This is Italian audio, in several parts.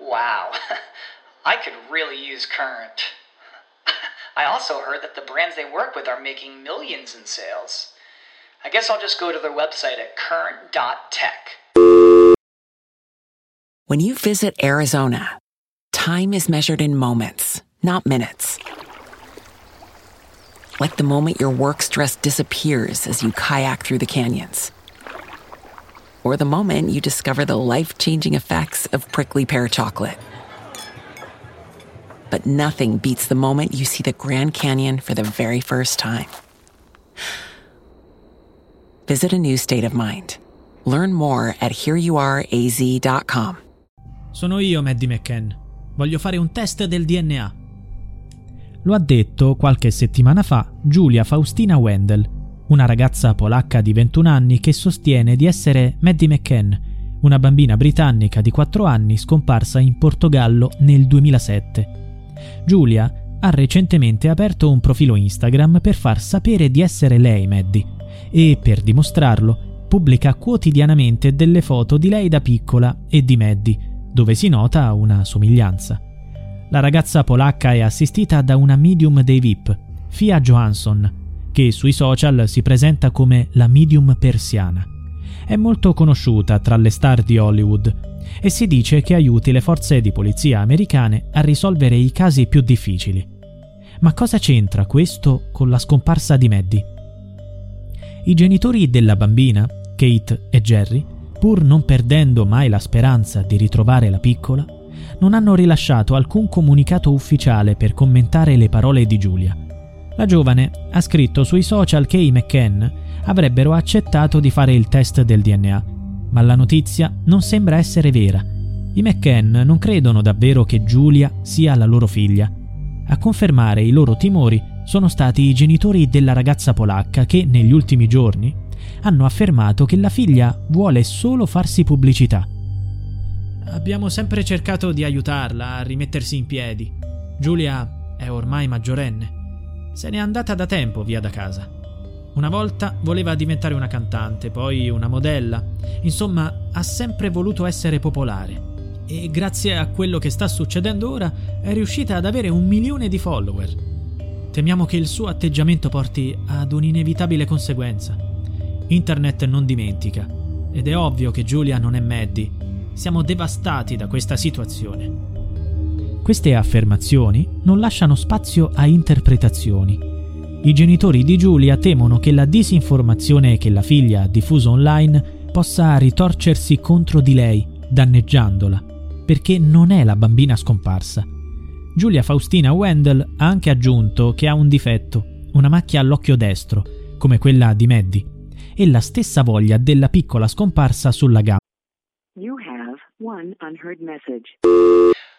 Wow, I could really use Current. I also heard that the brands they work with are making millions in sales. I guess I'll just go to their website at current.tech. When you visit Arizona, time is measured in moments, not minutes. Like the moment your work stress disappears as you kayak through the canyons. Or the moment you discover the life changing effects of prickly pear chocolate. But nothing beats the moment you see the Grand Canyon for the very first time. Visit a new state of mind. Learn more at hereyouareaz.com. Sono io, Maddie McCann. Voglio fare un test del DNA. Lo ha detto qualche settimana fa Giulia Faustina Wendel, una ragazza polacca di 21 anni che sostiene di essere Maddie McCann, una bambina britannica di 4 anni scomparsa in Portogallo nel 2007. Giulia ha recentemente aperto un profilo Instagram per far sapere di essere lei Maddie e, per dimostrarlo, pubblica quotidianamente delle foto di lei da piccola e di Maddie, dove si nota una somiglianza. La ragazza polacca è assistita da una medium dei VIP, Fia Johansson, che sui social si presenta come la medium persiana. È molto conosciuta tra le star di Hollywood e si dice che aiuti le forze di polizia americane a risolvere i casi più difficili. Ma cosa c'entra questo con la scomparsa di Maddie? I genitori della bambina, Kate e Jerry, pur non perdendo mai la speranza di ritrovare la piccola, non hanno rilasciato alcun comunicato ufficiale per commentare le parole di Giulia. La giovane ha scritto sui social che i McCann avrebbero accettato di fare il test del DNA, ma la notizia non sembra essere vera. I McCann non credono davvero che Giulia sia la loro figlia. A confermare i loro timori sono stati i genitori della ragazza polacca che, negli ultimi giorni, hanno affermato che la figlia vuole solo farsi pubblicità. Abbiamo sempre cercato di aiutarla a rimettersi in piedi. Giulia è ormai maggiorenne. Se n'è andata da tempo via da casa. Una volta voleva diventare una cantante, poi una modella. Insomma, ha sempre voluto essere popolare. E grazie a quello che sta succedendo ora è riuscita ad avere un milione di follower. Temiamo che il suo atteggiamento porti ad un'inevitabile conseguenza. Internet non dimentica. Ed è ovvio che Giulia non è Maddie. Siamo devastati da questa situazione. Queste affermazioni non lasciano spazio a interpretazioni. I genitori di Giulia temono che la disinformazione che la figlia ha diffuso online possa ritorcersi contro di lei, danneggiandola, perché non è la bambina scomparsa. Giulia Faustina Wendell ha anche aggiunto che ha un difetto, una macchia all'occhio destro, come quella di Maddie, e la stessa voglia della piccola scomparsa sulla gamba.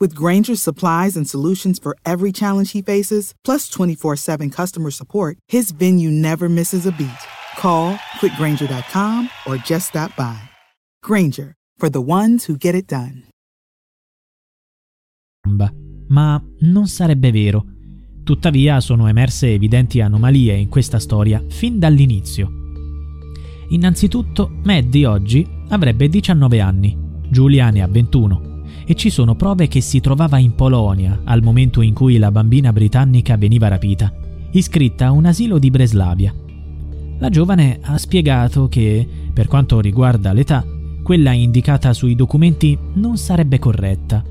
With Granger's supplies and solutions for every challenge he faces, plus 24 7 customer support, his venue never misses a beat. Call quickgranger.com or just stop by. Granger, for the ones who get it done. Ma non sarebbe vero. Tuttavia sono emerse evidenti anomalie in questa storia fin dall'inizio. Innanzitutto, Maddie oggi avrebbe 19 anni, Giulia ne ha 21 e ci sono prove che si trovava in Polonia al momento in cui la bambina britannica veniva rapita, iscritta a un asilo di Breslavia. La giovane ha spiegato che, per quanto riguarda l'età, quella indicata sui documenti non sarebbe corretta.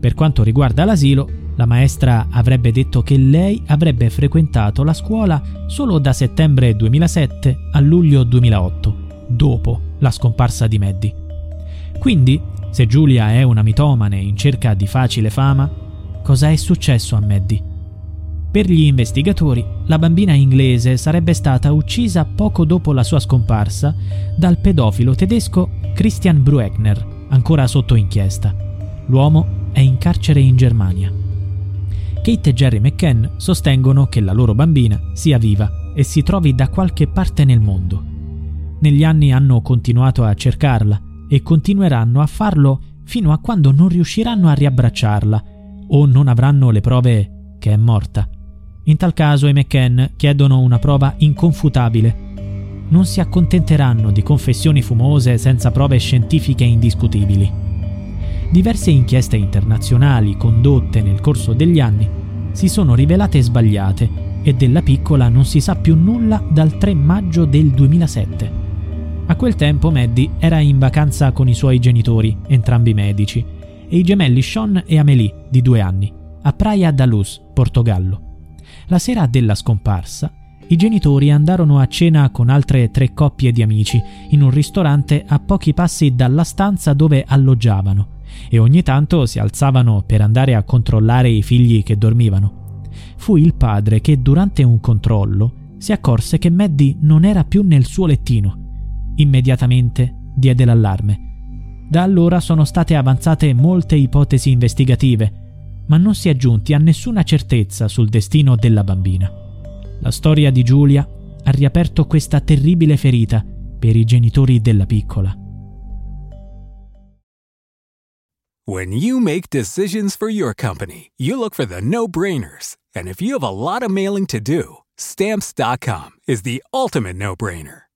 Per quanto riguarda l'asilo, la maestra avrebbe detto che lei avrebbe frequentato la scuola solo da settembre 2007 a luglio 2008, dopo la scomparsa di Maddie. Quindi, se Giulia è una mitomane in cerca di facile fama, cosa è successo a Maddie? Per gli investigatori, la bambina inglese sarebbe stata uccisa poco dopo la sua scomparsa dal pedofilo tedesco Christian Brueckner, ancora sotto inchiesta. L'uomo è in carcere in Germania. Kate e Jerry McCann sostengono che la loro bambina sia viva e si trovi da qualche parte nel mondo. Negli anni hanno continuato a cercarla e continueranno a farlo fino a quando non riusciranno a riabbracciarla o non avranno le prove che è morta. In tal caso i McCann chiedono una prova inconfutabile non si accontenteranno di confessioni fumose senza prove scientifiche indiscutibili. Diverse inchieste internazionali condotte nel corso degli anni si sono rivelate sbagliate e della piccola non si sa più nulla dal 3 maggio del 2007. A quel tempo Maddie era in vacanza con i suoi genitori, entrambi medici, e i gemelli Sean e Amélie, di due anni, a Praia da Luz, Portogallo. La sera della scomparsa, i genitori andarono a cena con altre tre coppie di amici in un ristorante a pochi passi dalla stanza dove alloggiavano e ogni tanto si alzavano per andare a controllare i figli che dormivano. Fu il padre che durante un controllo si accorse che Maddie non era più nel suo lettino. Immediatamente diede l'allarme. Da allora sono state avanzate molte ipotesi investigative, ma non si è giunti a nessuna certezza sul destino della bambina. La storia di Giulia ha riaperto questa terribile ferita per i genitori della piccola. When you make decisions for your company, you look for the no-brainers. And if you have a lot of mailing to do, stamps.com is the ultimate no-brainer.